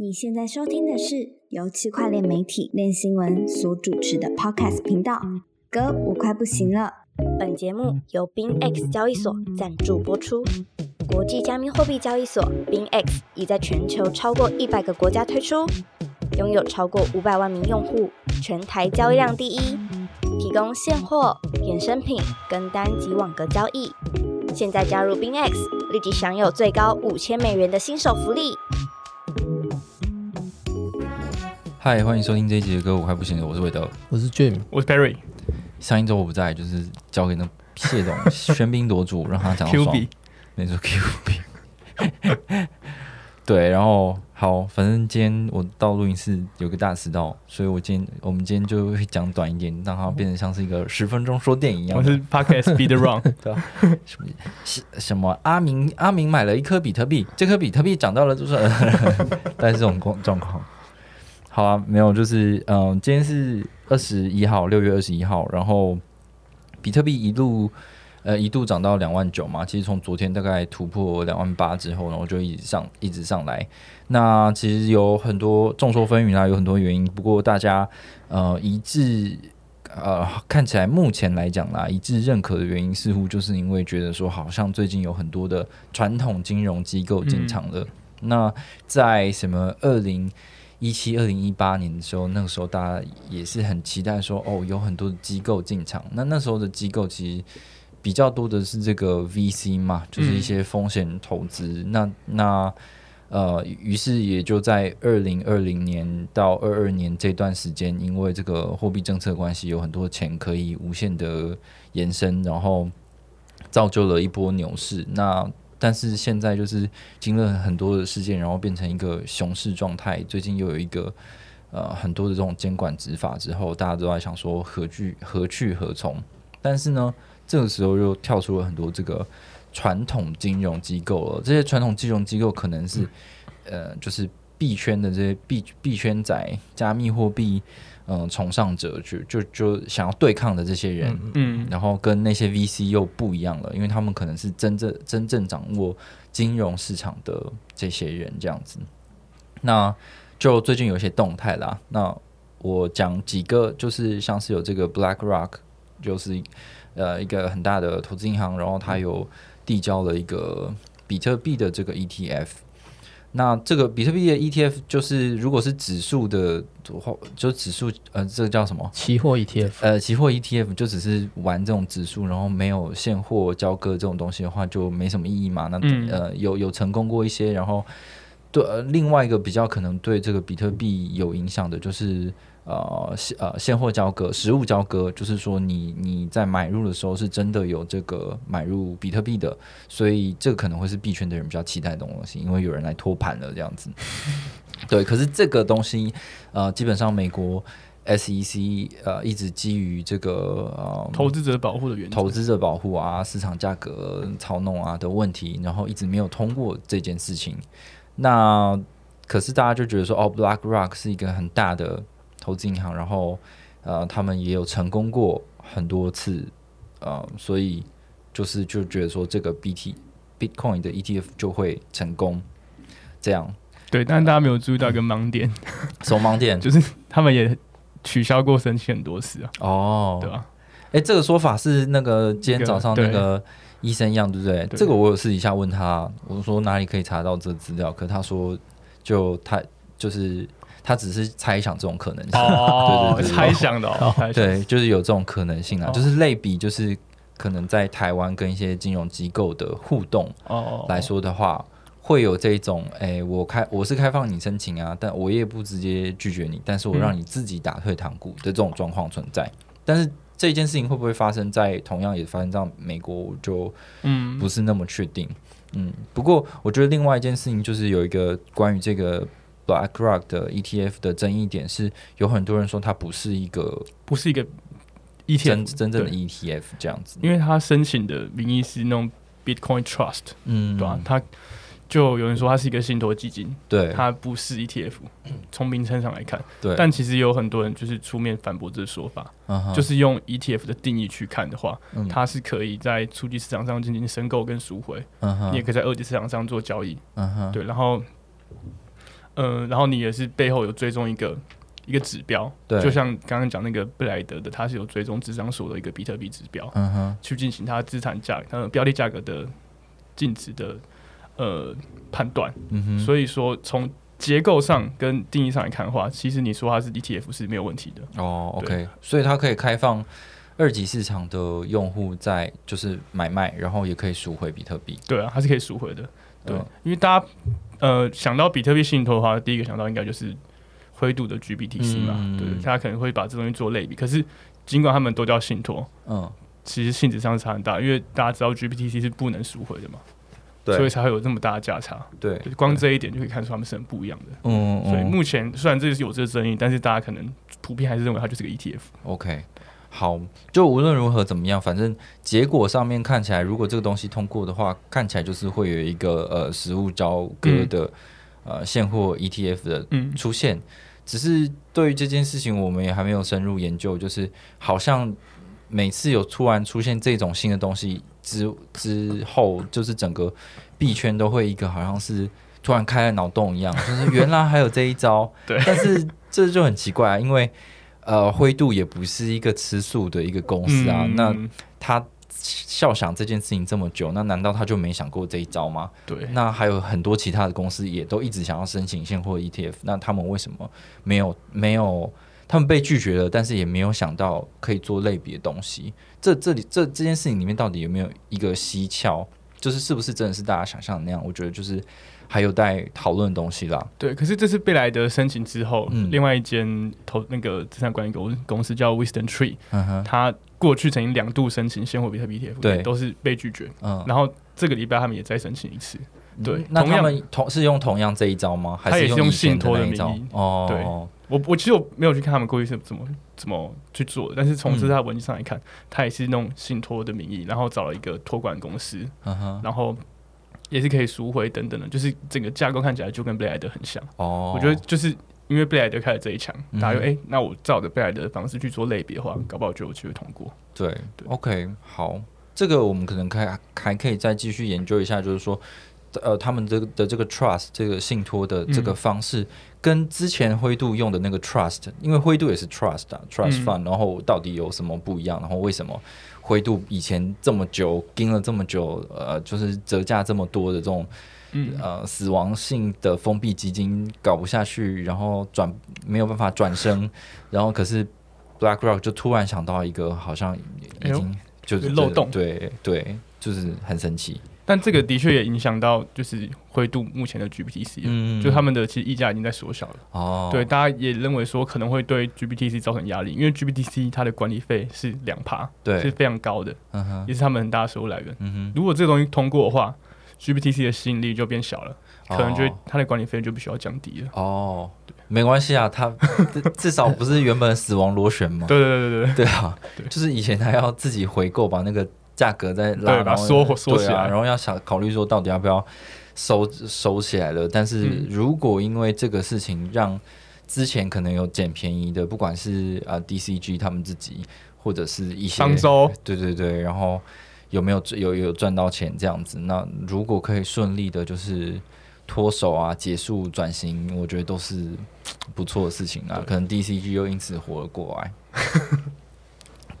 你现在收听的是由区块链媒体链新闻所主持的 Podcast 频道。哥，我快不行了。本节目由 BingX 交易所赞助播出。国际加密货币交易所 BingX 已在全球超过一百个国家推出，拥有超过五百万名用户，全台交易量第一，提供现货、衍生品、跟单及网格交易。现在加入 BingX，立即享有最高五千美元的新手福利。嗨，欢迎收听这一集的歌，我快不行了，我是韦德。我是 Jim，我是 Barry 上一周我不在，就是交给那谢总喧宾夺主，让他讲到 Q 爽。B，没错，Q 币。对，然后好，反正今天我到录音室有个大迟到，所以我今天我们今天就会讲短一点，让它变成像是一个十分钟说电影一样的。我是 Podcast Speed Run，是什么？阿明阿明买了一颗比特币，这颗比特币涨到了多少？但是这种状状况，好啊，没有，就是嗯、今天是二十一号，六月二十一号，然后比特币一路呃一度涨到两万九嘛，其实从昨天大概突破两万八之后，然后就一直上一直上来。那其实有很多众说纷纭啦，有很多原因，不过大家呃一致。呃，看起来目前来讲啦，一致认可的原因似乎就是因为觉得说，好像最近有很多的传统金融机构进场了。那在什么二零一七、二零一八年的时候，那个时候大家也是很期待说，哦，有很多的机构进场。那那时候的机构其实比较多的是这个 VC 嘛，就是一些风险投资。那那呃，于是也就在二零二零年到二二年这段时间，因为这个货币政策关系，有很多钱可以无限的延伸，然后造就了一波牛市。那但是现在就是经历了很多的事件，然后变成一个熊市状态。最近又有一个呃很多的这种监管执法之后，大家都在想说何去何去何从。但是呢，这个时候又跳出了很多这个传统金融机构了。这些传统金融机构可能是、呃，就是币圈的这些币币圈仔、加密货币嗯、呃崇尚者，就就就想要对抗的这些人。嗯，然后跟那些 VC 又不一样了，因为他们可能是真正真正掌握金融市场的这些人这样子。那就最近有一些动态啦，那我讲几个，就是像是有这个 BlackRock，就是呃一个很大的投资银行，然后它有递交了一个比特币的这个 ETF。那这个比特币的 ETF 就是，如果是指数的话，就指数呃，这个叫什么？期货 ETF，呃，期货 ETF 就只是玩这种指数，然后没有现货交割这种东西的话，就没什么意义嘛。那、嗯呃，有有成功过一些，然后对、呃、另外一个比较可能对这个比特币有影响的，就是呃现呃现货交割、实物交割，就是说你你在买入的时候是真的有这个买入比特币的，所以这个可能会是币圈的人比较期待的东西，因为有人来托盘了这样子。对，可是这个东西呃，基本上美国。SEC 呃一直基于这个呃投资者保护的原则，投资者保护啊、市场价格操弄啊的问题，然后一直没有通过这件事情。那可是大家就觉得说，哦，BlackRock 是一个很大的投资银行，然后呃，他们也有成功过很多次，呃，所以就是就觉得说，这个 BT Bitcoin 的 ETF 就会成功。这样，对，但是大家没有注意到一个盲点，手盲点 就是他们也取消过申请很多次啊，哦，对吧？哎、这个说法是那个今天早上那个医生一样，对不对？对这个我有私底下问他，我说哪里可以查到这资料，可他说就他就是他只是猜想这种可能性，哦 对对对对猜想的哦，对，就是有这种可能性啊，哦就是类比，就是可能在台湾跟一些金融机构的互动哦来说的话。会有这种，哎、我开我是开放你申请啊，但我也不直接拒绝你，但是我让你自己打退堂鼓的这种状况存在。但是这件事情会不会发生在同样也发生在美国，我就嗯不是那么确定。嗯，不过我觉得另外一件事情就是有一个关于这个 BlackRock 的 ETF 的争议点是，有很多人说它不是一个不是一个真 ETF，真正的 ETF 这样子。因为他申请的名义是那种 Bitcoin Trust，嗯，对吧？他就有人说它是一个信托基金，对，它不是 ETF，从名称上来看，对，但其实有很多人就是出面反驳这个说法，就是用 ETF 的定义去看的话，嗯。它是可以在初级市场上进行申购跟赎回，你也可以在二级市场上做交易。对，然后呃，然后你也是背后有追踪一个一个指标，对就像刚刚讲那个布莱德的，它是有追踪智商所的一个比特币指标，嗯哼，去进行它资产价呃标的价格的净值的呃判断。嗯哼，所以说从结构上跟定义上来看的话，其实你说它是 ETF 是没有问题的。哦，OK，所以它可以开放二级市场的用户在就是买卖，然后也可以赎回比特币。对啊，它是可以赎回的。对，嗯因为大家呃想到比特币信托的话，第一个想到应该就是灰度的 GBTC 嘛，嗯对，大家可能会把这东西做类比。可是尽管他们都叫信托，嗯，其实性质上差很大，因为大家知道 GBTC 是不能赎回的嘛，对，所以才会有这么大的价差。对就是光这一点就可以看出他们是很不一样的。嗯嗯所以目前虽然这是有这个争议，但是大家可能普遍还是认为它就是个 E ETF。OK，好，就无论如何怎么样，反正结果上面看起来，如果这个东西通过的话，看起来就是会有一个呃实物交割的、呃现货 ETF 的嗯，出现。只是对于这件事情，我们也还没有深入研究，就是好像每次有突然出现这种新的东西之之后，就是整个币圈都会一个好像是突然开了脑洞一样，就是原来还有这一招。对但是这就很奇怪啊，因为呃灰度也不是一个吃素的一个公司啊，嗯那他笑想这件事情这么久，那难道他就没想过这一招吗？对，那还有很多其他的公司也都一直想要申请现货 ETF，那他们为什么没有没有？他们被拒绝了，但是也没有想到可以做类别的东西。这这里这这件事情里面到底有没有一个蹊跷？就是是不是真的是大家想象的那样？我觉得就是还有待讨论的东西啦。对，可是这次贝莱德申请之后，嗯。另外一间投那个资产管理公公司叫 Wisdom Tree，嗯哼，它过去曾经两度申请现货比特币 ETF，对。都是被拒绝。嗯，然后这个礼拜他们也再申请一次，对那他们同是用同样这一招吗？还他也是用用以前信托的名义？哦，对。我我其实我没有去看他们过去是怎么怎么去做的，但是从嗯。这他文件上来看，他也是弄信托的名义，然后找了一个托管公司，嗯哼，然后也是可以赎回等等的，就是整个架构看起来就跟贝莱德很像。哦，我觉得就是因为贝莱德开了这一枪，嗯大家就哎、诶那我照着贝莱德的方式去做类别的话，搞不好就有机会通过。对对 o k 好，这个我们可能还还可以再继续研究一下，就是说，呃，他们这个的这个 trust 这个信托的这个嗯方式，跟之前灰度用的那个 trust，因为灰度也是 trust 啊，trust 嗯 fund，、然后到底有什么不一样？然后为什么灰度以前这么久盯了这么久，呃，就是折价这么多的这种嗯，呃死亡性的封闭基金搞不下去，然后转没有办法转身，然后可是 BlackRock 就突然想到一个好像已经就是有漏洞对对，就是很神奇。但这个的确也影响到就是灰度目前的 GBTC，、嗯。就他们的其实溢价已经在缩小了。哦，对，大家也认为说可能会对 GBTC 造成压力，因为 GBTC 它的管理费是两趴，对。是，非常高的，嗯哼，也是他们很大的收入来源。嗯哼，如果这个东西通过的话，GBTC 的吸引力就变小了，可能就它的管理费就必须要降低了。哦，没关系啊，它 至至少不是原本的死亡螺旋嘛。对对对对对，对啊对，就是以前还要自己回购，把那个价格再拉，对把它然后缩缩对啊，起来然后要想考虑说到底要不要收收起来了。但是嗯如果因为这个事情让之前可能有捡便宜的，不管是啊、呃 DCG 他们自己，或者是一些商周对对对，然后有没有有有赚到钱这样子？那如果可以顺利的，就是脱手啊，结束转型，我觉得都是不错的事情啊。可能 DCG 又因此活了过来。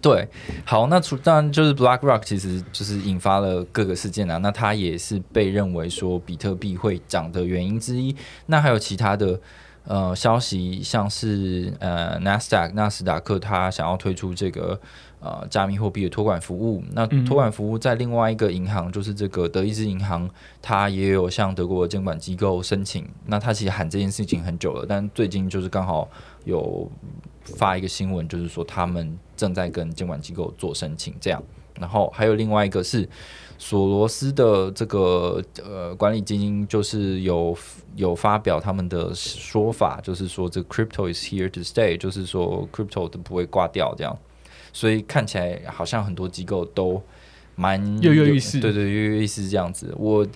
对，好，那除当然就是 BlackRock，其实就是引发了各个事件啊。那它也是被认为说比特币会涨的原因之一。那还有其他的呃消息，像是呃 NASDAQ 纳斯达克它想要推出这个呃加密货币的托管服务。那嗯托管服务在另外一个银行，就是这个德意志银行，它也有向德国的监管机构申请。那它其实喊这件事情很久了，但最近就是刚好有发一个新闻，就是说他们正在跟监管机构做申请，这样。然后还有另外一个是索罗斯的这个呃管理基金，就是有有发表他们的说法，就是说这 crypto is here to stay，就是说 crypto 都不会挂掉这样。所以看起来好像很多机构都蛮有跃跃欲试对对，跃跃欲试这样子。我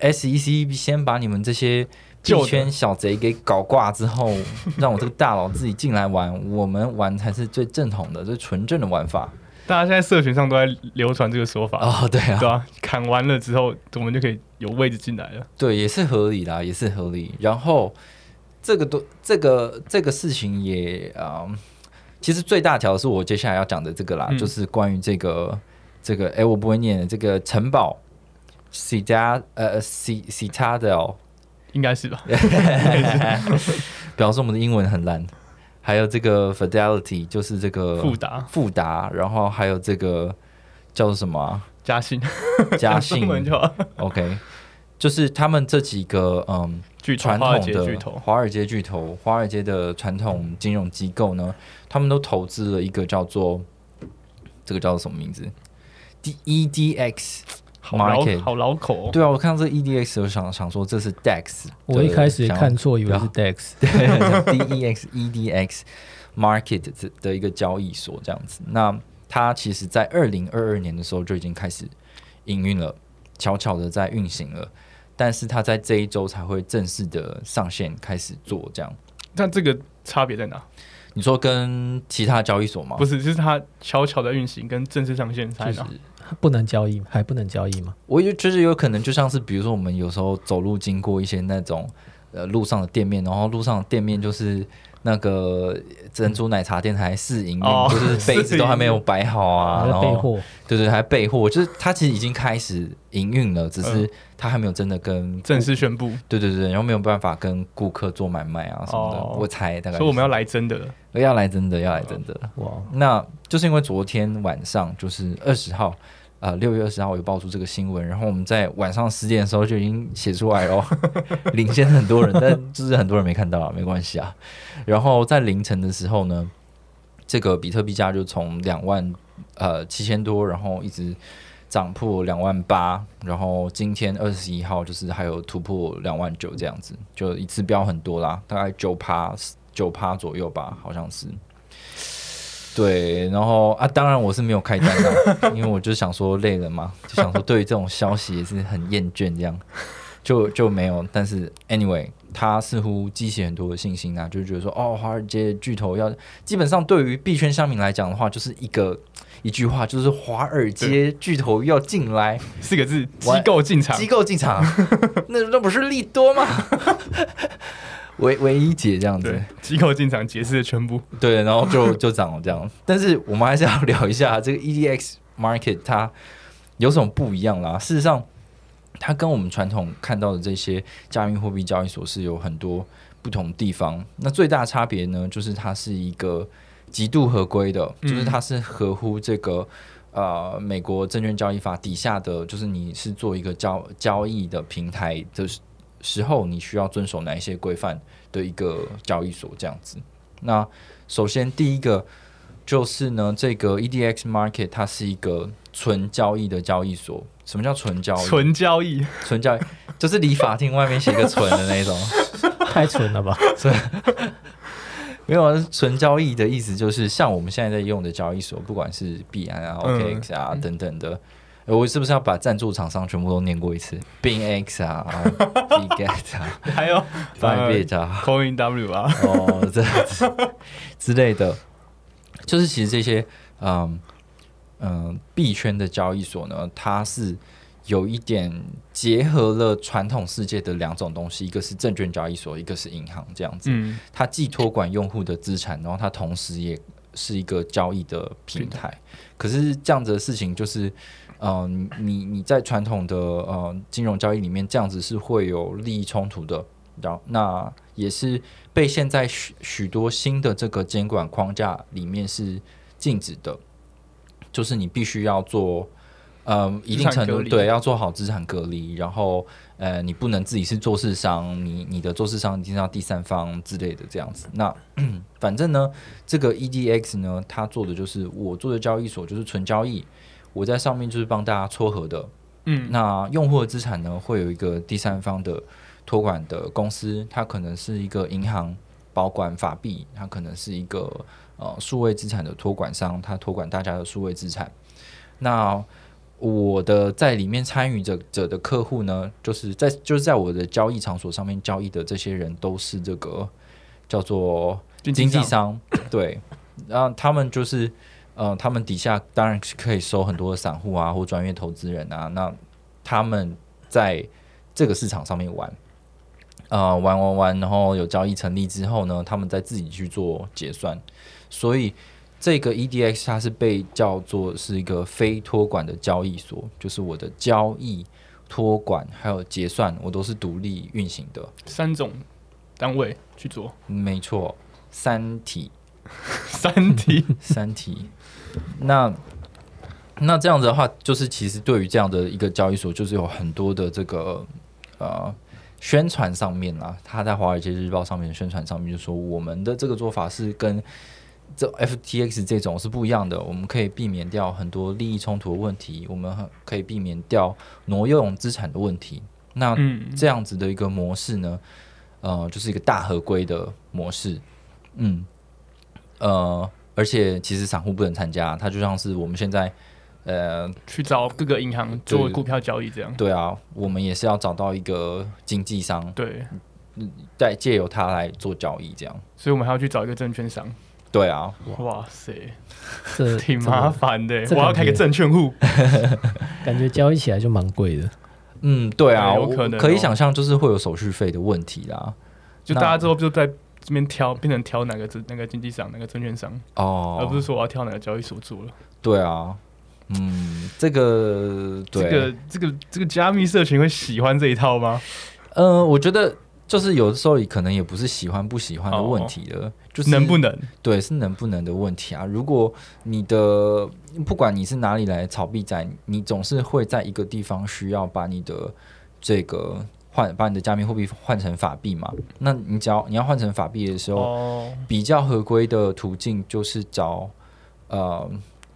SEC 先把你们这些旧圈小贼给搞挂之后，让我这个大佬自己进来玩，我们玩才是最正统的、最纯正的玩法。大家现在社群上都在流传这个说法，哦，对啊，对啊，砍完了之后，我们就可以有位置进来了。对，也是合理啦，也是合理。然后这个都这个这个事情也啊、呃其实最大条是我接下来要讲的这个啦，嗯就是关于这个这个，哎，我不会念的这个城堡 c t a 呃 C Citadel，应该是吧？表示我们的英文很烂。还有这个 Fidelity，就是这个富达富达，然后还有这个叫做什么啊、嘉信，嘉中信文就好。，OK，就是他们这几个嗯巨，传统的华尔街巨头、华尔街的传统金融机构呢，他们都投资了一个叫做这个叫做什么名字？D E D X 好老 Market。好老口哦。对啊，我看到这 E D X，我想想说这是 DEX，我一开始也看错，以为是 DEX。对 D E X E D X Market 的的一个交易所这样子。那它其实在二零二二年的时候就已经开始营运了，悄悄的在运行了。但是它在这一周才会正式的上线开始做这样。那这个差别在哪？你说跟其他交易所吗？不是，就是它悄悄的运行跟正式上线差在就是哪？不能交易，还不能交易吗？我就觉得有可能就像是，比如说我们有时候走路经过一些那种呃路上的店面，然后路上的店面就是那个珍珠奶茶店还试营运，哦就是 杯子都还没有摆好啊，然后备货，对对还备货，就是它其实已经开始营运了，只是嗯。它还没有真的跟正式宣布，对对对，然后没有办法跟顾客做买卖啊什么的，哦。我猜大概所以我们要来来真的。了。要来真的要来真的。哇，那就是因为昨天晚上就是二十号，呃，六月二十号有爆出这个新闻，然后我们在晚上十点的时候就已经写出来了，领先很多人，但就是很多人没看到啊，没关系啊。然后在凌晨的时候呢，这个比特币价就从两万呃七千多，然后一直涨破两万八，然后今天二十一号就是还有突破两万九这样子，就一次飙很多啦，大概九趴九趴左右吧，好像是。对，然后啊，当然我是没有开单的，因为我就想说累了嘛，就想说对于这种消息也是很厌倦，这样就就没有。但是 anyway，他似乎激起很多的信心啊，就觉得说哦，华尔街巨头要基本上对于币圈乡民来讲的话，就是一个一句话，就是华尔街巨头要进来，四个字：机构进场机。构进场，那那不是利多吗？唯唯一解这样子对，，机构进场解释的全部。对，然后就 就涨了这样。但是我们还是要聊一下 这个 EDX market 它有什么不一样啦。事实上，它跟我们传统看到的这些加密货币交易所是有很多不同地方。那最大差别呢，就是它是一个极度合规的，就是它是合乎这个。呃，美国证券交易法底下的，就是你是做一个交交易的平台的时时候，你需要遵守哪一些规范的一个交易所这样子。那首先第一个就是呢，这个 EDX Market 它是一个纯交易的交易所。什么叫纯交易？纯交易，纯交易就是离法庭外面写个“纯”的那种。太纯了吧？没有啊，纯交易的意思就是像我们现在在用的交易所，不管是币安啊、嗯 OKX 啊、等等的。呃我是不是要把赞助厂商全部都念过一次？BingX 啊、Bget 啊、还有 Bybit 啊，Coin W 啊，哦，这样子之类的，就是其实这些嗯嗯币圈的交易所呢，它是有一点结合了传统世界的两种东西，一个是证券交易所，一个是银行这样子。嗯，它既托管用户的资产，然后它同时也是一个交易的平台。可是这样子的事情就是。嗯、你你在传统的呃金融交易里面，这样子是会有利益冲突的，然后那也是被现在许许多新的这个监管框架里面是禁止的，就是你必须要做。呃，一定程度对，要做好资产隔离，然后呃，你不能自己是做市商，你你的做市商一定要第三方之类的这样子。那 反正呢，这个 EDX 呢，它做的就是我做的交易所就是纯交易，我在上面就是帮大家撮合的。嗯，那用户的资产呢，会有一个第三方的托管的公司，它可能是一个银行保管法币，它可能是一个呃数位资产的托管商，它托管大家的数位资产。那我的在里面参与者者的客户呢，就是在就是在我的交易场所上面交易的这些人，都是这个叫做经纪商，对，然后他们就是呃，他们底下当然是可以收很多的散户啊或专业投资人啊，那他们在这个市场上面玩，呃玩玩玩，然后有交易成立之后呢，他们再自己去做结算，所以这个 EDX 它是被叫做是一个非托管的交易所，就是我的交易、托管还有结算，我都是独立运行的。三种单位去做，没错，三体，三体。三体。那那这样子的话，就是其实对于这样的一个交易所，就是有很多的这个呃宣传上面啊，他在《华尔街日报》上面的宣传上面就说，我们的这个做法是跟这 FTX 这种是不一样的，我们可以避免掉很多利益冲突的问题，我们可以避免掉挪用资产的问题。那嗯。这样子的一个模式呢，呃，就是一个大合规的模式，嗯，呃，而且其实散户不能参加，它就像是我们现在，呃，去找各个银行做股票交易，这样对啊，我们也是要找到一个经纪商，对，再借由他来做交易，这样，所以我们还要去找一个证券商。对啊，哇塞，这 挺麻烦的。我要开个证券户，感觉交易起来就蛮贵的。嗯，对啊，有可能哦可以想象就是会有手续费的问题啦，就大家之后就在这边挑，变成挑哪个证那个经纪商、哪个证券商，哦，而不是说我要挑哪个交易所做了。对啊，嗯，这个对，这个这个这个加密社群会喜欢这一套吗？呃，我觉得就是有的时候可能也不是喜欢不喜欢的问题了，就是能不能？对是能不能的问题啊。如果你的不管你是哪里来的炒币仔，你总是会在一个地方需要把你的这个换把你的加密货币换成法币嘛？那你只要你要换成法币的时候，哦，比较合规的途径就是找呃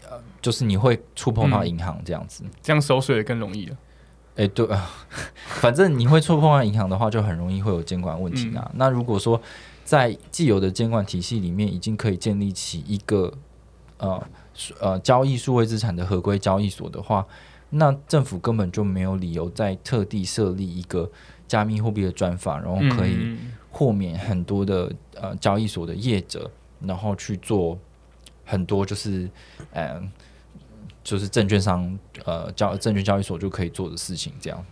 呃，就是你会触碰到嗯银行这样子。这样收税也更容易了。哎、对啊，反正你会触碰到银行的话，就很容易会有监管问题啊。那如果说在既有的监管体系里面，已经可以建立起一个呃呃交易数位资产的合规交易所的话，那政府根本就没有理由再特地设立一个加密货币的专法，然后可以嗯豁免很多的呃交易所的业者，然后去做很多就是呃就是证券商呃交证券交易所就可以做的事情，这样。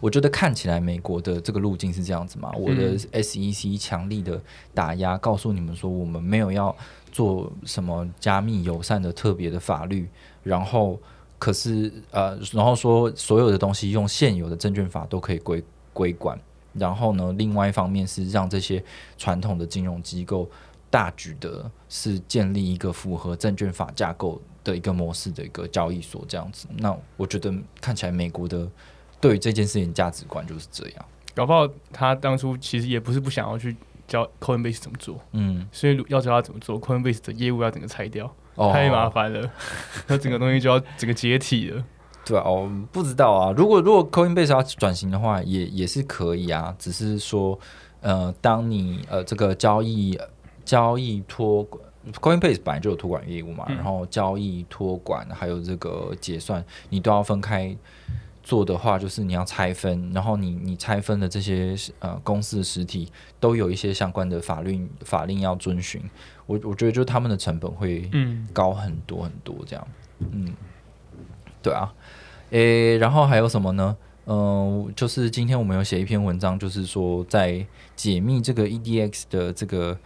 我觉得看起来美国的这个路径是这样子嘛，我的 SEC 强力的打压，告诉你们说我们没有要做什么加密友善的特别的法律，然后可是呃，然后说所有的东西用现有的证券法都可以规规管，然后呢，另外一方面是让这些传统的金融机构大举的是建立一个符合证券法架构的一个模式的一个交易所，这样子。那我觉得看起来美国的对于这件事情价值观就是这样。搞不好他当初其实也不是不想要去教 Coinbase 怎么做，嗯，所以要教他怎么做，Coinbase 的业务要整个拆掉，哦太麻烦了，那整个东西就要整个解体了。对啊，哦，不知道啊。如果如果 Coinbase 要转型的话，也也是可以啊。只是说，呃，当你呃这个交易交易托管 Coinbase 本来就有托管业务嘛，嗯然后交易托管还有这个结算，你都要分开做的话，就是你要拆分，然后你你拆分的这些呃公司的实体都有一些相关的法律法令要遵循。我我觉得就他们的成本会嗯，高很多很多这样。嗯，对啊，诶，然后还有什么呢？嗯、就是今天我们有写一篇文章，就是说在解密这个 EDX 的这个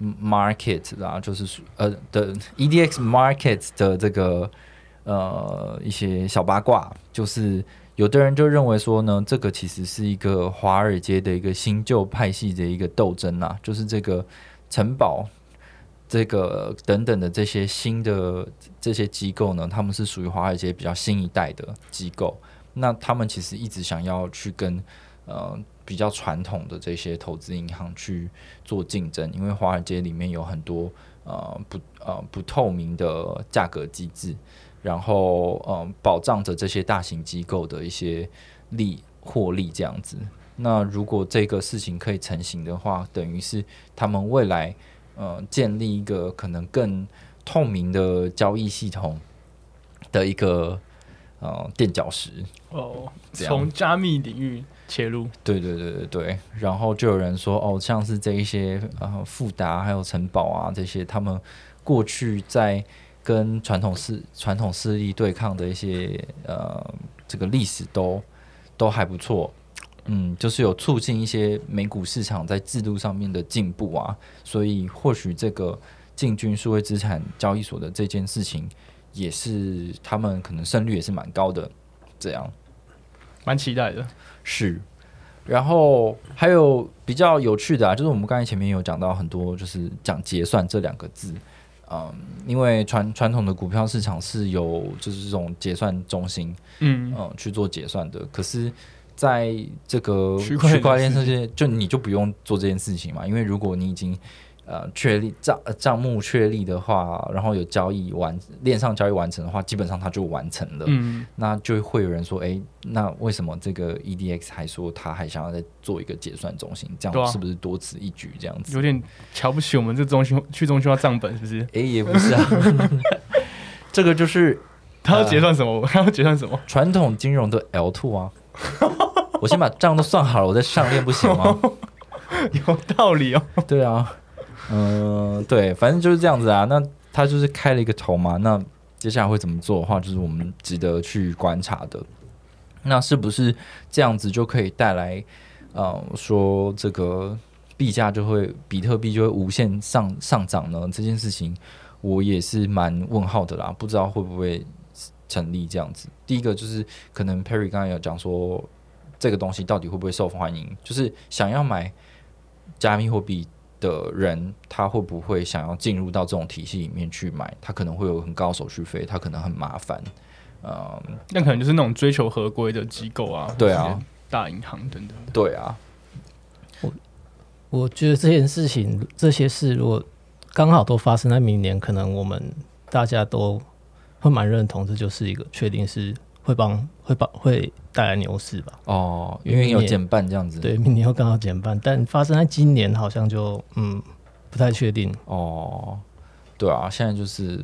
market 啦，就是呃的 EDX market 的这个呃一些小八卦，就是有的人就认为说呢，这个其实是一个华尔街的一个新旧派系的一个斗争啊，就是这个城堡这个等等的这些新的这些机构呢，他们是属于华尔街比较新一代的机构。那他们其实一直想要去跟呃比较传统的这些投资银行去做竞争，因为华尔街里面有很多呃不呃不透明的价格机制，然后呃保障着这些大型机构的一些利获利这样子。那如果这个事情可以成型的话，等于是他们未来呃建立一个可能更透明的交易系统的一个呃垫脚石。哦，从加密领域切入，对对对对对，然后就有人说哦，像是这一些呃富达还有城堡啊这些，他们过去在跟传统势传统势力对抗的一些呃这个历史都都还不错，嗯，就是有促进一些美股市场在制度上面的进步啊，所以或许这个进军数位资产交易所的这件事情，也是他们可能胜率也是蛮高的，这样蛮期待的。是。然后还有比较有趣的啊，就是我们刚才前面有讲到很多，就是讲结算这两个字，嗯，因为传传统的股票市场是有就是这种结算中心，嗯，嗯，去做结算的。可是，在这个区块链区块链的世这些，就你就不用做这件事情嘛，因为如果你已经呃确立账呃账目确立的话，然后有交易完链上交易完成的话，基本上它就完成了。嗯，那就会有人说，哎，那为什么这个 EDX 还说他还想要再做一个结算中心？这样是不是多此一举？这样子？有点瞧不起我们这中心 去中心化账本，是不是？哎，也不是啊，这个就是他要结算什么？他要结算什么？传统金融的 L two 啊。我先把账都算好了，我再上链不行吗？有道理哦。对啊，嗯、对，反正就是这样子啊。那他就是开了一个头嘛，那接下来会怎么做的话，就是我们值得去观察的。那是不是这样子就可以带来，呃，说这个币价就会比特币就会无限上上涨呢？这件事情我也是蛮问号的啦，不知道会不会成立这样子。第一个就是可能 Perry 刚才有讲说，这个东西到底会不会受欢迎，就是想要买加密货币的人，他会不会想要进入到这种体系里面去买？他可能会有很高手续费，他可能很麻烦。嗯，那可能就是那种追求合规的机构啊，对啊大银行等等。对啊，我我觉得这件事情，这些事如果刚好都发生在明年，可能我们大家都会蛮认同，这就是一个确定是会帮会帮会带来牛市吧。哦，因为有减半这样子。对，明年会刚好减半，但发生在今年好像就嗯不太确定。哦，对啊，现在就是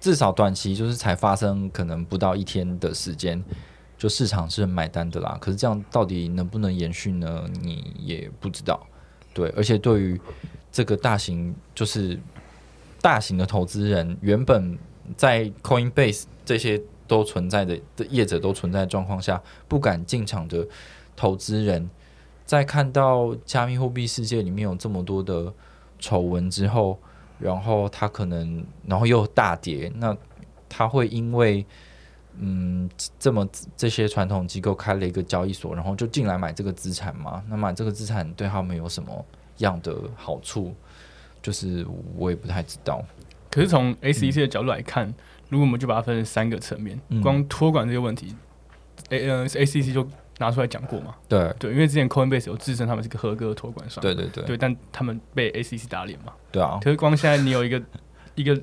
至少短期就是才发生，可能不到一天的时间，就市场是买单的啦。可是这样到底能不能延续呢？你也不知道。对，而且对于这个大型就是大型的投资人，原本在 Coinbase 这些都存在的的业者都存在状况下，不敢进场的投资人，在看到加密货币世界里面有这么多的丑闻之后，然后他可能，然后又大跌，那他会因为嗯这么这些传统机构开了一个交易所，然后就进来买这个资产吗？那买这个资产对他们有什么样的好处？就是我也不太知道。可是从 SEC 的角度来看，如果我们就把它分成三个层面，嗯。光托管这个问题，A 呃 ACC 就拿出来讲过嘛。对。对，因为之前 Coinbase 有自称他们是个合格的托管商，对对对。对，但他们被 ACC 打脸嘛。对啊，可是光现在你有一个 一个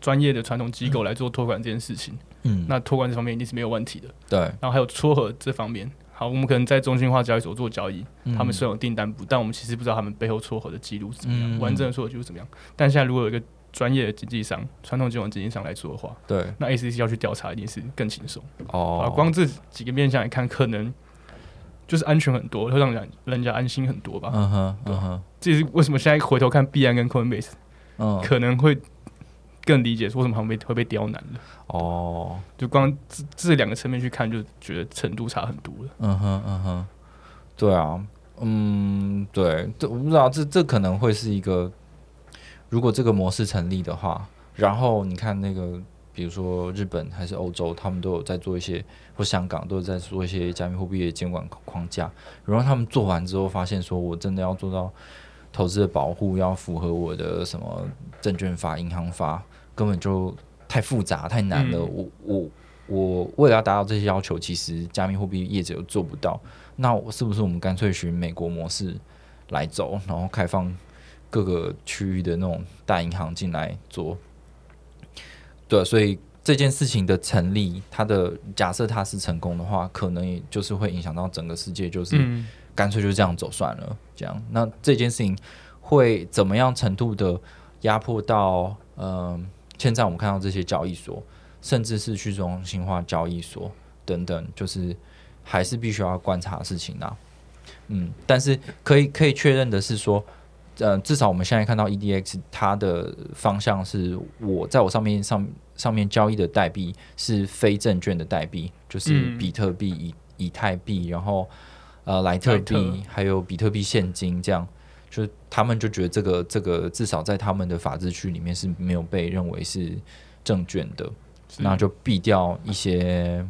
专业的传统机构来做托管这件事情，嗯，那托管这方面一定是没有问题的。对，然后还有撮合这方面，好，我们可能在中心化交易所做交易，嗯。他们虽然有订单簿，但我们其实不知道他们背后撮合的记录是怎么样，嗯。完整的撮合记录是怎么样。但现在如果有一个专业的经纪商、传统金融经纪商来做的话，对那 ACC 要去调查一定是更轻松。啊，哦，光这几个面向来看，可能就是安全很多，会让人人家安心很多吧。嗯哼嗯哼这也是为什么现在回头看币安跟 Coinbase 嗯可能会更理解说为什么他们会会被刁难了。哦，就光这这两个层面去看，就觉得程度差很多了。嗯哼嗯哼，对啊，嗯，对，这我不知道，这这可能会是一个，如果这个模式成立的话，然后你看那个，比如说日本还是欧洲，他们都有在做一些，或香港都有在做一些加密货币的监管框架，然后他们做完之后，发现说我真的要做到投资的保护，要符合我的什么证券法、银行法，根本就太复杂、太难了。嗯我我我为了要达到这些要求，其实加密货币业者又做不到。那我是不是我们干脆循美国模式来走，然后开放各个区域的那种大银行进来做？对，所以这件事情的成立，它的假设它是成功的话，可能也就是会影响到整个世界，就是嗯，干脆就这样走算了。这样，那这件事情会怎么样程度的压迫到呃，现在我们看到这些交易所，甚至是去中心化交易所等等，就是还是必须要观察的事情啊。嗯，但是可以可以确认的是说，呃，至少我们现在看到 EDX 它的方向是我在我上面上上面交易的代币是非证券的代币，就是嗯比特币、以以太币，然后呃莱特币，还有比特币现金这样。就他们就觉得这个这个至少在他们的法制区里面是没有被认为是证券的，那就避掉一些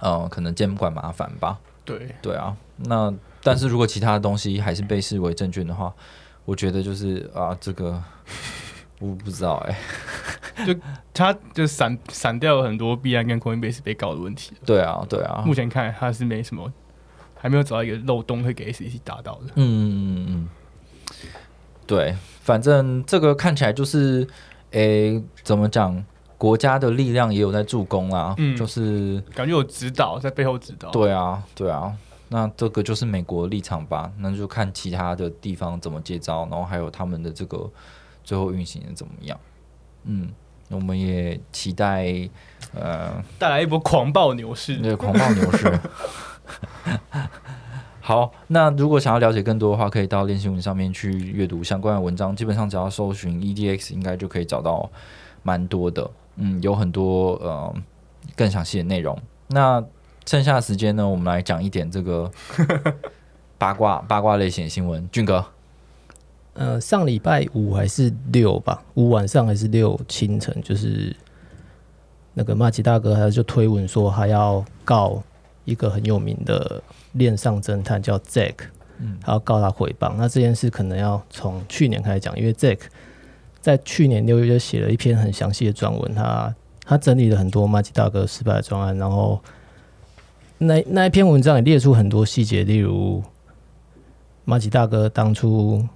呃可能监管麻烦吧。对，对啊，那但是如果其他的东西还是被视为证券的话，我觉得就是啊这个我不知道哎、就他就闪闪掉了很多币安跟 Coinbase 被告的问题。对啊对啊，目前看来他是没什么，还没有找到一个漏洞会给 SEC 打到的。嗯嗯嗯嗯，对，反正这个看起来就是，诶，怎么讲？国家的力量也有在助攻啦，嗯就是感觉有指导在背后指导。对啊，对啊，那这个就是美国的立场吧，那就看其他的地方怎么接招，然后还有他们的这个最后运行的怎么样。嗯，我们也期待，呃，带来一波狂暴牛市。对，狂暴牛市。好，那如果想要了解更多的话，可以到练习文上面去阅读相关的文章。基本上只要搜寻 EDX，应该就可以找到蛮多的。嗯，有很多呃更详细的内容。那剩下的时间呢，我们来讲一点这个 八卦八卦类型的新闻。俊哥，呃，上礼拜五还是六吧，五晚上还是六清晨，就是那个马吉大哥他就推文说他要告一个很有名的恋上侦探叫 Zack，嗯他要告他诽谤。那这件事可能要从去年开始讲，因为 Zack 在去年六月就写了一篇很详细的专文，他他整理了很多马吉大哥失败的专案，然后那那一篇文章也列出很多细节，例如马吉大哥当初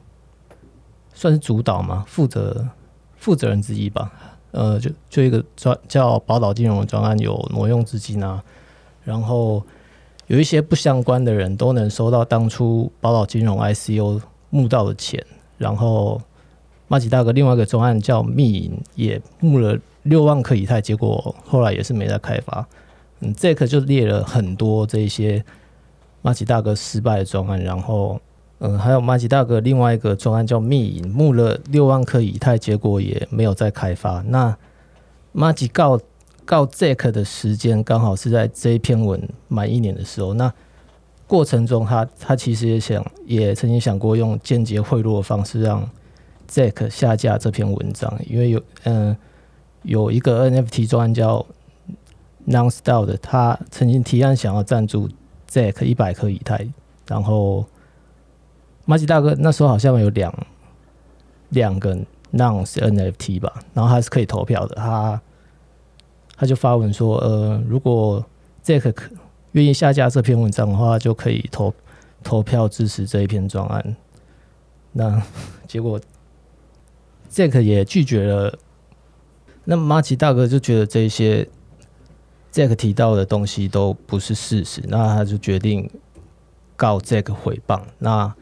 算是主导嘛，负责负责人之一吧。呃，就就一个专叫宝岛金融的专案有挪用资金啊，然后有一些不相关的人都能收到当初宝岛金融 ICO 募到的钱，然后马吉大哥另外一个专案叫密银也募了六万颗以太，结果后来也是没再开发。嗯，这个就列了很多这些马吉大哥失败的专案，然后嗯，还有马吉大哥另外一个专案叫密银，募了六万颗以太，结果也没有再开发。那马吉告告 Jack 的时间刚好是在这一篇文满一年的时候。那过程中他，他其实也想，也曾经想过用间接贿赂的方式让 Jack 下架这篇文章，因为有嗯、有一个 NFT 专案叫 Nonstyle 的，他曾经提案想要赞助 Jack 一百颗以太，然后马吉大哥那时候好像有两两个 Nonce NFT 吧，然后他是可以投票的，他他就发文说，呃，如果 Jack 愿意下架这篇文章的话，就可以投投票支持这一篇专案。那结果 Jack 也拒绝了，那马奇大哥就觉得这些 Jack 提到的东西都不是事实，那他就决定告 Jack 诽谤。那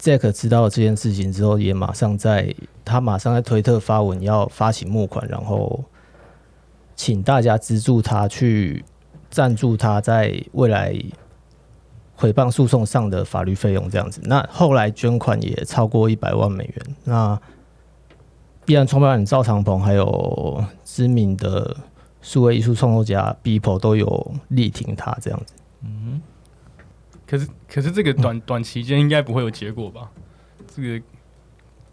Jack 知道这件事情之后，也马上在他马上在推特发文要发起募款，然后请大家资助他去赞助他在未来诽谤诉讼上的法律费用，这样子。那后来捐款也超过一百万美元。那必然创办人赵长鹏还有知名的数位艺术创作家 People 都有力挺他这样子。嗯可是可是这个短短期间应该不会有结果吧？这个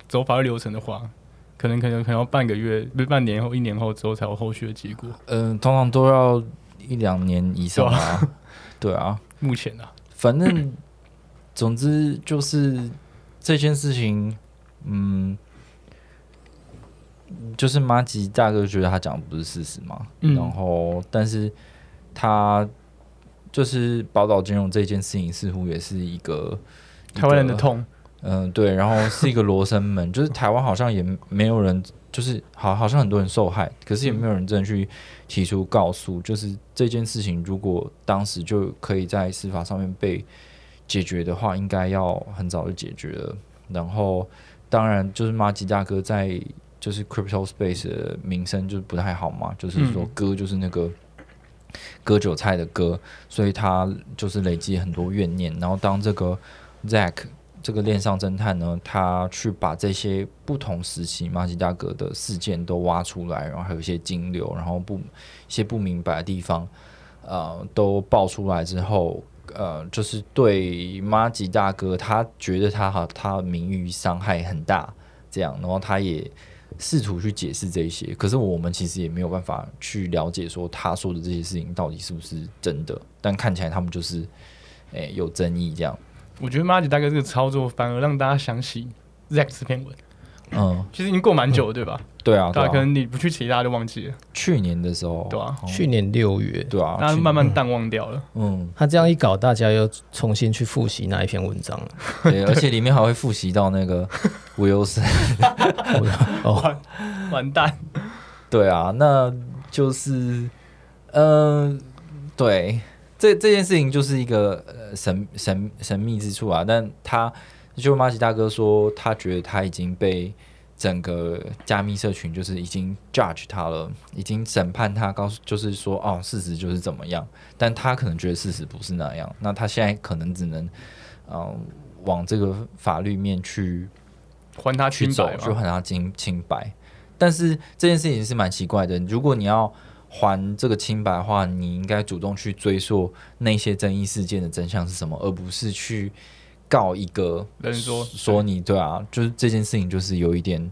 走法律流程的话，可能可能可能要半个月，不是半年后、一年后之后才有后续的结果。嗯、通常都要一两年以上啊。对啊，目前啊，反正 总之就是这件事情，嗯，就是马吉大哥觉得他讲的不是事实嘛，嗯。然后但是他就是宝岛金融这件事情似乎也是一个台湾人的痛，嗯，对，然后是一个罗生门，就是台湾好像也没有人，就是好好像很多人受害，可是也没有人真的去提出告诉，就是这件事情如果当时就可以在司法上面被解决的话，应该要很早就解决了。然后当然就是马吉大哥在就是 crypto space 的名声就是不太好嘛，就是说嗯割就是那个。割韭菜的割，所以他就是累积很多怨念。然后当这个 Zack 这个恋上侦探呢，他去把这些不同时期马吉大哥的事件都挖出来，然后还有一些金流，然后不一些不明白的地方，呃，都爆出来之后，呃，就是对马吉大哥，他觉得他哈他名誉伤害很大，这样，然后他也试图去解释这些，可是我们其实也没有办法去了解说他说的这些事情到底是不是真的，但看起来他们就是诶、有争议这样，我觉得马吉大概这个操作反而让大家想起 Zack 这篇文，嗯，其实已经过蛮久了，对吧？对啊，对大家可啊，能你不去提，大家就忘记了，去年的时候，对啊。去年六月，对啊，大家慢慢淡忘掉了。嗯，他这样一搞，大家又重新去复习那一篇文章。了。对，而且里面还会复习到那个 Wilson。哦，完蛋，对啊，那就是，嗯，对，这这件事情就是一个呃神神神秘之处啊。但他就马吉大哥说，他觉得他已经被整个加密社群就是已经 judge 他了，已经审判他，告诉就是说哦，事实就是怎么样。但他可能觉得事实不是那样，那他现在可能只能嗯、呃往这个法律面去还他清白，就还他清清白。但是这件事情是蛮奇怪的，如果你要还这个清白的话，你应该主动去追溯那些争议事件的真相是什么，而不是去告一个人说说你对啊，就是这件事情就是有一点，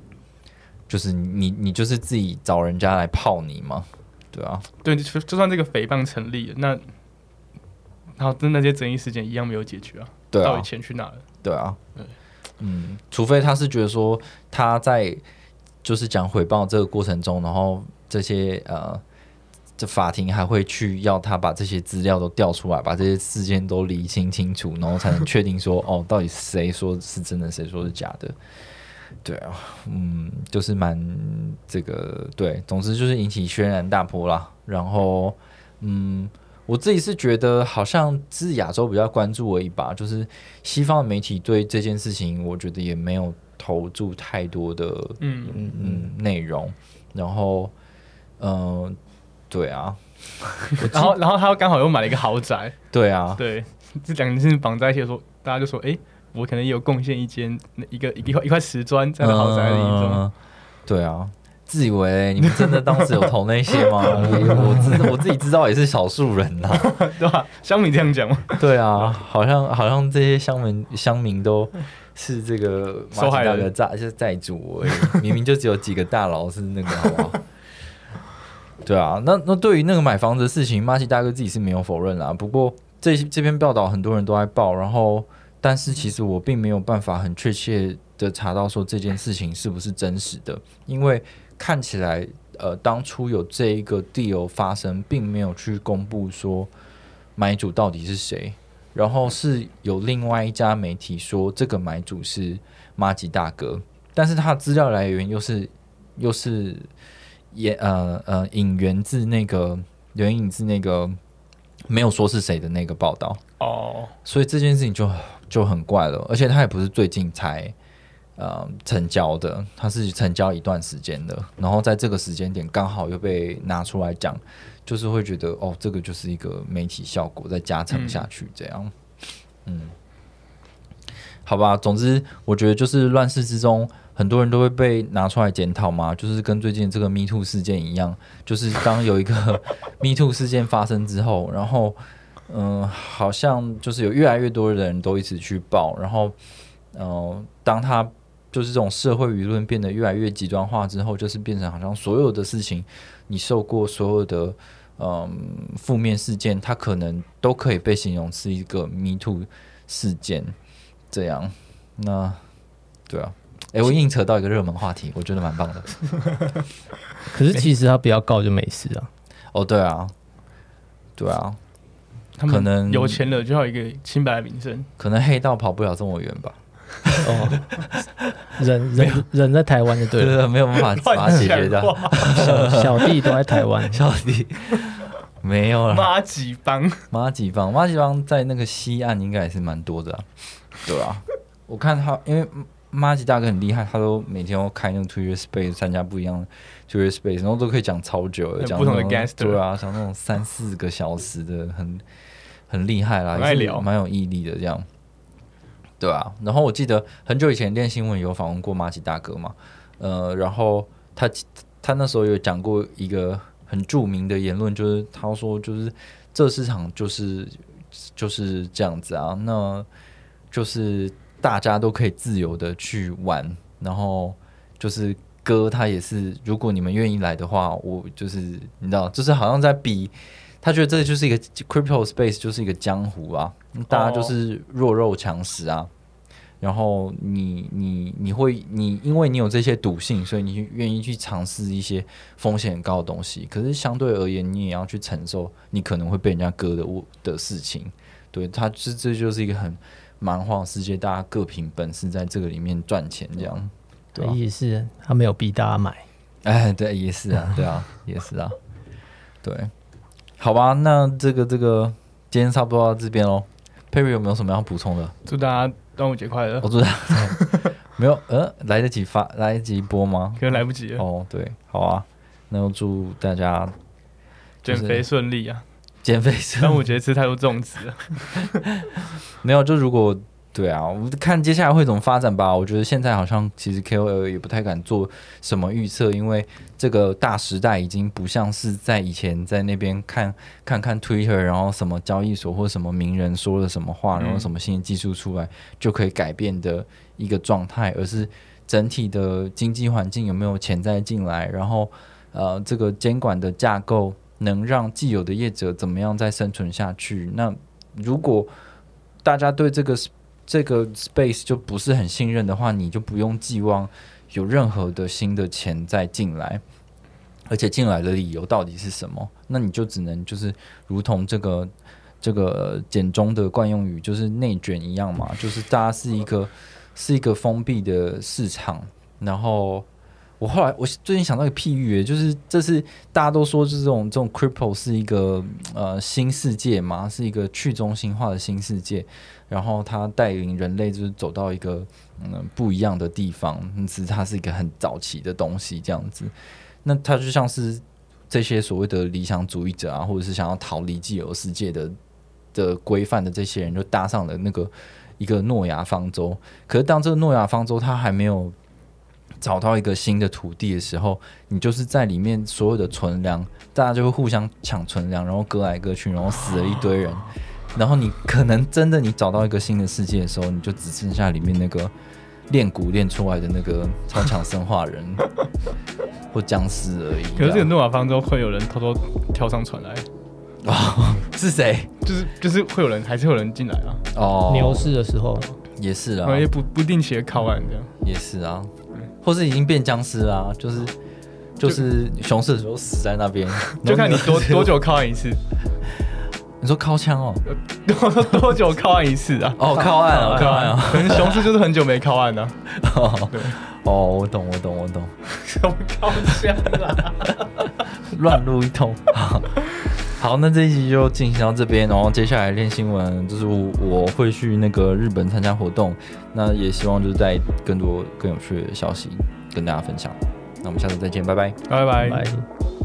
就是你你就是自己找人家来泡你嘛，对啊，对，就就算这个诽谤成立了，那然后那那些争议事件一样没有解决啊，对啊。到底，钱去哪了？对啊。对，嗯，除非他是觉得说他在就是讲回报这个过程中，然后这些呃，这法庭还会去要他把这些资料都调出来，把这些事件都理清清楚，然后才能确定说哦，到底谁说是真的，谁说是假的。对啊，嗯，就是蛮这个对，总之就是引起轩然大波啦。然后，嗯，我自己是觉得好像是亚洲比较关注而已吧，就是西方的媒体对这件事情，我觉得也没有投注太多的嗯，嗯嗯，嗯内容。然后，嗯、对啊，然后然后他刚好又买了一个豪宅，对啊，对，这两件事情绑在一起的时候，大家就说，哎、我可能也有贡献一间那一个一块一块瓷砖在那豪宅里中，嗯对啊，自以为你们真的当时有投那些吗？我我知我自己知道也是少数人呐、对吧？乡民这样讲。吗，对啊，好像好像这些乡民乡民都是这个马受害人。吉大的债就是债主而已，明明就只有几个大佬是那个，好不好？对啊，那那对于那个买房子的事情，马吉大哥自己是没有否认啦。不过这这篇报道很多人都在报，然后但是其实我并没有办法很确切的查到说这件事情是不是真实的，因为看起来呃当初有这一个 deal 发生，并没有去公布说买主到底是谁，然后是有另外一家媒体说这个买主是马吉大哥，但是他资料来源又是又是也呃呃引源自那个援引自那个没有说是谁的那个报道，哦，所以这件事情就就很怪了，而且他也不是最近才呃成交的，他是成交一段时间的，然后在这个时间点刚好又被拿出来讲，就是会觉得哦，这个就是一个媒体效果再加成下去这样，嗯，好吧，总之我觉得就是乱世之中。很多人都会被拿出来检讨嘛，就是跟最近这个 Me Too 事件一样，就是当有一个 Me Too 事件发生之后，然后嗯，好像就是有越来越多的人都一直去报，然后，呃，当他就是这种社会舆论变得越来越极端化之后，就是变成好像所有的事情，你受过所有的嗯负面事件，它可能都可以被形容是一个 Me Too 事件，这样，那对啊。诶，我硬扯到一个热门话题，我觉得蛮棒的。可是其实他不要告就没事啊。哦，对啊，对啊，他们可能有钱了就要一个清白的名声，可能黑道跑不了这么远吧。哦，人人人在台湾就对了，对，没有办法把它解决掉。小小弟都在台湾。小弟没有了，马几帮，马吉邦，马吉邦在那个西岸应该也是蛮多的、啊，对啊，我看他，因为马吉大哥很厉害，他都每天都开那个 Twitter Space 参加不一样的 Twitter Space，然后都可以讲超久的，讲不同的那种 guest 对啊，讲那种三四个小时的，很很厉害啦，也是很爱聊蛮有毅力的这样。对啊，然后我记得很久以前练新闻有访问过马吉大哥嘛，呃，然后他他那时候有讲过一个很著名的言论，就是他说就是这市场就是就是这样子啊，那就是大家都可以自由的去玩，然后就是歌他也是，如果你们愿意来的话，我就是你知道，就是好像在比。他觉得这就是一个 crypto space，就是一个江湖啊，大家就是弱肉强食啊。然后你你你会你因为你有这些赌性，所以你愿意去尝试一些风险高的东西。可是相对而言，你也要去承受你可能会被人家割的物的事情。对，他这这就是一个很蛮荒世界，大家各凭本事在这个里面赚钱，这样。对啊，也是他没有逼大家买，哎，对，也是啊，对啊，也是啊，对。好吧，那这个这个今天差不多到这边喽。佩瑞有没有什么要补充的？祝大家端午节快乐！我祝大家 没有呃来得及发来得及播吗？可能来不及。哦，对，好啊，那我祝大家减肥顺利啊！减肥，但我觉得吃太多粽子了。没有，就如果。对啊，我们看接下来会怎么发展吧。我觉得现在好像其实 KOL 也不太敢做什么预测，因为这个大时代已经不像是在以前在那边看看看 Twitter，然后什么交易所或什么名人说了什么话，然后什么新的技术出来就可以改变的一个状态，而是整体的经济环境有没有潜在进来，然后呃，这个监管的架构能让既有的业者怎么样再生存下去？那如果大家对这个这个 space 就不是很信任的话，你就不用寄望有任何的新的钱再进来，而且进来的理由到底是什么？那你就只能就是如同这个这个简中的惯用语，就是内卷一样嘛，就是大家是一个是一个封闭的市场，然后。我后来我最近想到一个譬喻，就是这是大家都说是这种这种 crypto 是一个呃新世界嘛，是一个去中心化的新世界，然后它带领人类就是走到一个嗯不一样的地方，其实它是一个很早期的东西这样子。那它就像是这些所谓的理想主义者啊，或者是想要逃离既有世界的的规范的这些人，就搭上了那个一个诺亚方舟。可是当这个诺亚方舟它还没有找到一个新的土地的时候，你就是在里面所有的存粮，大家就会互相抢存粮，然后割来割去，然后死了一堆人。然后你可能真的你找到一个新的世界的时候，你就只剩下里面那个练骨练出来的那个超强生化人 或僵尸而已。可是这个诺亚方舟会有人偷偷跳上船来啊？是谁？就是就是会有人，还是有人进来啊？哦，牛市的时候也是啊，也不不定期的靠岸这样，也是啊。或是已经变僵尸啦，就是就是熊市的时候死在那边，就看你多多久靠岸一次。你说靠枪哦，多 多久靠岸一次啊？哦，靠岸啊，靠岸啊，可能熊市就是很久没靠岸了。对，哦，我懂，我懂，我懂。什么靠枪啊？乱录一通。好，那这一集就进行到这边，然后接下来练新闻，就是我会去那个日本参加活动，那也希望就是带更多更有趣的消息跟大家分享。那我们下次再见，拜拜，拜拜拜。